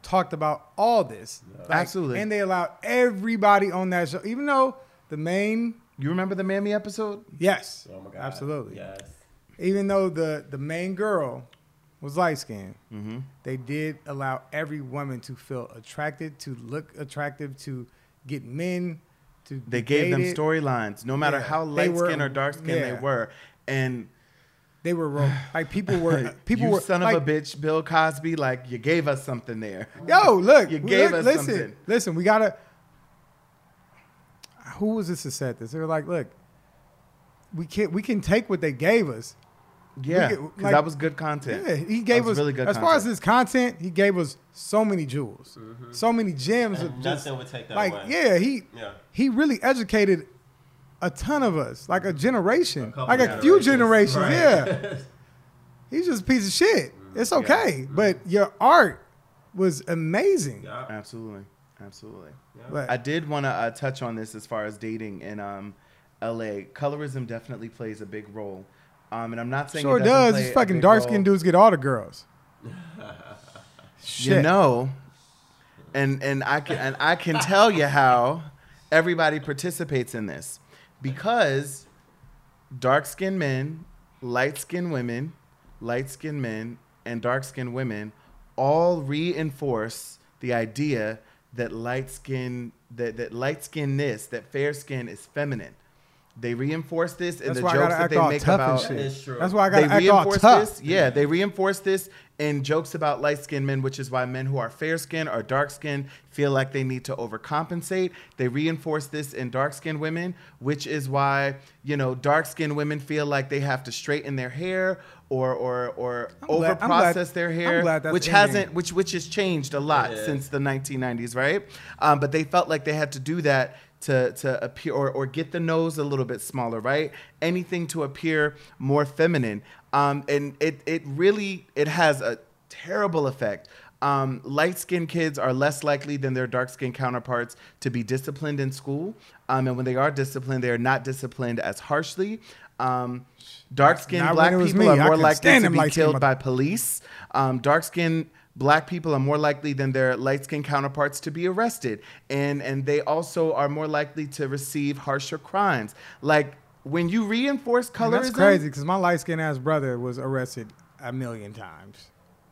talked about all this. Like, Absolutely. And they allowed everybody on that show, even though the main You remember the Mammy episode? yes, Oh my God. absolutely. Yes. Even though the the main girl was light skinned, Mm-hmm. they did allow every woman to feel attracted, to look attractive, to get men to. They gave them storylines, no matter Yeah, how light were- skinned or dark skinned yeah. they were. And They were ro- like people were people you were son like, of a bitch, Bill Cosby, like you gave us something there. Yo, look, You gave look, us listen, something. listen. We gotta. Who was this that said this? They were like, look, we can't. we can take what they gave us. Yeah, because like- that was good content. Yeah, he That gave was us really good as far as his content. He gave us so many jewels, so many gems. And of just, nothing would take that like away. yeah, he Yeah. he really educated a ton of us, like a generation, couple like a few generations. generations. Right. Yeah, he's just a piece of shit. It's Yeah. okay, but your art was amazing. Yeah. Absolutely, absolutely. But I did want to uh, touch on this as far as dating in um, L.A. Colorism definitely plays a big role, um, and I'm not saying Sure it does. These fucking dark skinned dudes get all the girls. Shit. You know, and and I can and I can tell you how everybody participates in this because dark skinned men, light skinned women, light skinned men, and dark skinned women all reinforce the idea that light skin that, that light skinnedness, that fair skin is feminine. They reinforce this in That's the why I jokes gotta that act they all make tough about and That shit. is true. That's why I they gotta act all reinforce tough. this. Yeah, they reinforce this in jokes about light skinned men, which is why men who are fair skinned or dark skinned feel like they need to overcompensate. They reinforce this in dark skinned women, which is why, you know, dark skinned women feel like they have to straighten their hair or or or I'm over I'm glad- process their I'm hair. glad that's which ending. hasn't which which has changed a lot Yeah. since the 1990s, right? Um, but they felt like they had to do that to to appear or, or get the nose a little bit smaller, right? Anything to appear more feminine. Um, and it it really it has a terrible effect. Um, light skinned kids are less likely than their dark skinned counterparts to be disciplined in school. Um, and when they are disciplined, they are not disciplined as harshly. Um, dark skinned Not black when it was people me. are more likely to be killed by police. Um, dark skinned black people are more likely than their light skinned counterparts to be arrested. And, and they also are more likely to receive harsher crimes. Like when you reinforce Man, colorism. that's crazy because my light skinned ass brother was arrested a million times.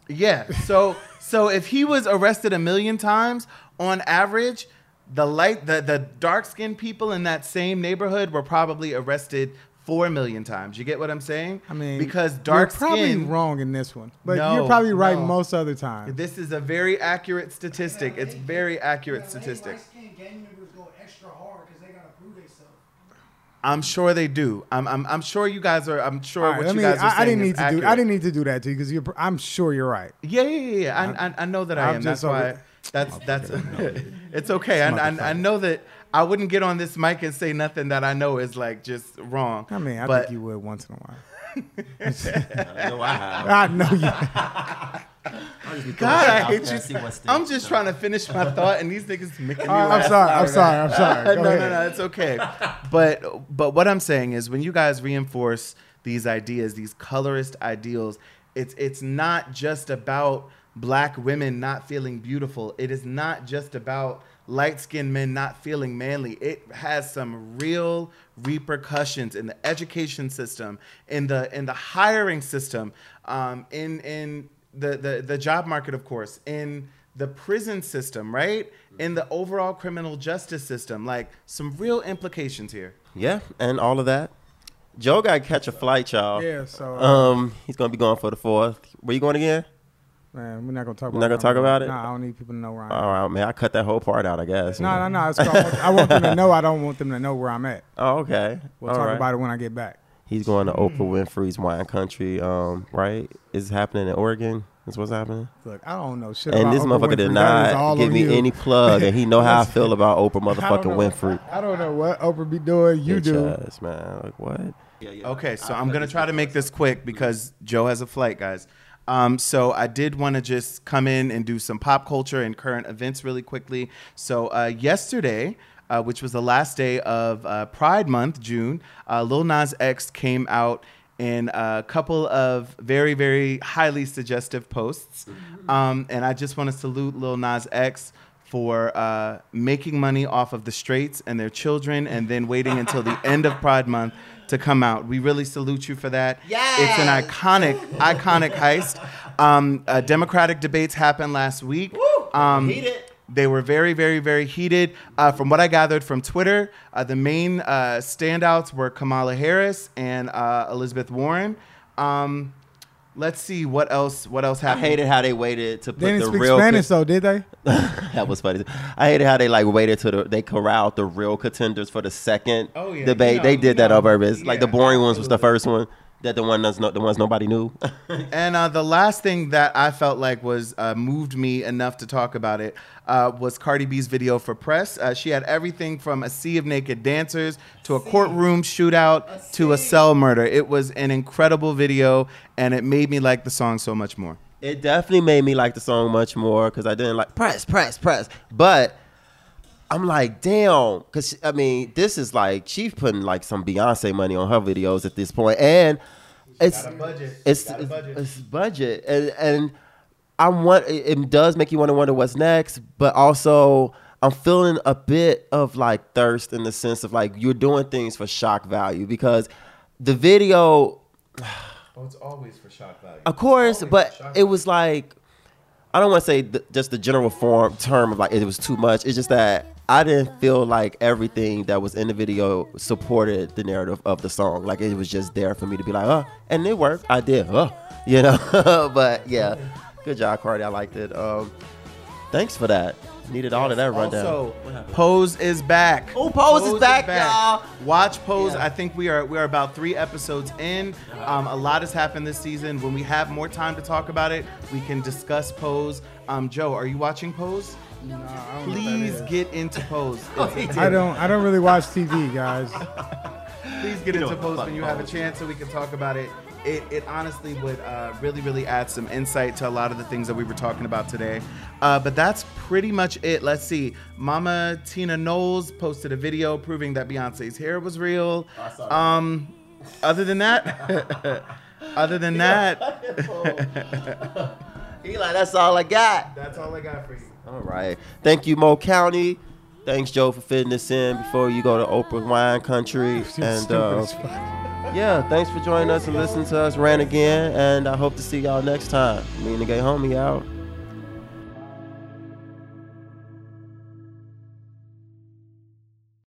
Yeah. So so if he was arrested a million times on average, the light the the dark skinned people in that same neighborhood were probably arrested four million times. You get what I'm saying? I mean, because dark you're probably skin. wrong in this one, but No, you're probably right no. most other times. This is a very accurate statistic. It's very accurate Yeah, statistic. Light skinned gang members go extra hard because they gotta prove themselves. I'm sure they do. I'm, I'm, I'm sure you guys are. I'm sure All right, what you me. guys are I, I didn't is need to accurate. do. I didn't need to do that to you because you're. I'm sure you're right. Yeah, yeah, yeah. yeah. I, I, I know that I I'm am. That's just why. over- That's that's. it's okay. I, I, I know that I wouldn't get on this mic and say nothing that I know is like just wrong. I mean, I but think you would once in a while. I know I have. I know you. I'll just be throwing God, I hate you. see what sticks, I'm just so. trying to finish my thought, and these niggas making me All right. I'm sorry. I'm sorry. I'm sorry. Go no, ahead. no, no, it's okay. But but what I'm saying is when you guys reinforce these ideas, these colorist ideals, it's it's not just about black women not feeling beautiful. It is not just about light skinned men not feeling manly. It has some real repercussions in the education system, in the in the hiring system, um, in in the, the the job market, of course, in the prison system, right? In the overall criminal justice system, like some real implications here. Yeah, and all of that. Joe got to catch a flight, y'all. Yeah. So, Um, he's gonna be going for the fourth. Where you going again? Man, we're not gonna talk. We're about not gonna talk about it? Nah, I don't need people to know where I'm. All right, man. I cut that whole part out, I guess. No, no, no. I, want, them to know. I don't want them to know where I'm at. Oh, okay. We'll All talk right. about it when I get back. He's going to Oprah Winfrey's wine country. Um, right? Is happening in Oregon? Is what's happening? Look, I don't know shit And about this Oprah motherfucker did Winfrey. That is not give me you. any plug, and he know how I feel about Oprah motherfucking know- Winfrey. I don't know what Oprah be doing. You Bitch do. ass, man. Like what? Yeah, yeah. Okay, so I'm gonna try to make this quick because Joe has a flight, guys. Um, so I did want to just come in and do some pop culture and current events really quickly. So uh, yesterday, uh, which was the last day of uh, Pride Month, June, uh, Lil Nas X came out in a couple of very, very highly suggestive posts. Um, and I just want to salute Lil Nas X for uh, making money off of the straights and their children and then waiting until the end of Pride Month to come out. We really salute you for that. It's an iconic, iconic heist. Um, uh, Democratic debates happened last week. Woo, Um, they were very, very, very heated. Uh, from what I gathered from Twitter, uh, the main uh, standouts were Kamala Harris and uh, Elizabeth Warren. Um, let's see what else. What else I hated how they waited to put They didn't the speak real. Spanish though, did they? that was funny. I hated how they like waited to the they corralled the real contenders for the second Oh, yeah, debate. you know, they you did that know. on purpose. Like the Yeah, boring ones was the first one. That the one that's not the ones nobody knew. And uh, the last thing that I felt like was uh, moved me enough to talk about it uh, was Cardi B's video for press. Uh, she had everything from a sea of naked dancers to a courtroom shootout to a cell murder. It was an incredible video, and it made me like the song so much more. it definitely made me like the song much more because I didn't like press, press, press. But I'm like, damn, because I mean, this is like she's putting like some Beyonce money on her videos at this point, and it's budget. it's it's, budget. it's budget, and and I want it does make you want to wonder what's next, but also. I'm feeling a bit of like thirst in the sense of like you're doing things for shock value because the video Oh, it's always for shock value. of course, but it was like I don't want to say th- just the general form term of like it was too much. It's just that I didn't feel like everything that was in the video supported the narrative of the song. Like it was just there for me to be like, oh, and it worked. I did, oh, you know. but yeah, good job, Cardi. I liked it. Um, thanks for that. Needed all of that rundown. Also, Pose is back. Oh, Pose is back, y'all. Watch Pose. Yeah. I think we are we are about three episodes in. Um, a lot has happened this season. When we have more time to talk about it, we can discuss Pose. Um, Joe, are you watching Pose? No, I don't know what that Please get into Pose. It's- I don't. I don't really watch TV, guys. please get You into what, Pose when you have a chance so we can talk about it. It, it honestly would uh, really, really add some insight to a lot of the things that we were talking about today. Uh, but that's pretty much it. Let's see. Mama Tina Knowles posted a video proving that Beyonce's hair was real. Um, other than that, other than that, Eli, that's all I got. that's all I got for you. All right. Thank you, Mo County. Thanks, Joe, for fitting this in before you go to Oprah Wine Country. And uh, yeah, thanks for joining us and listening to us rant again. And I hope to see y'all next time. Me and the gay homie out.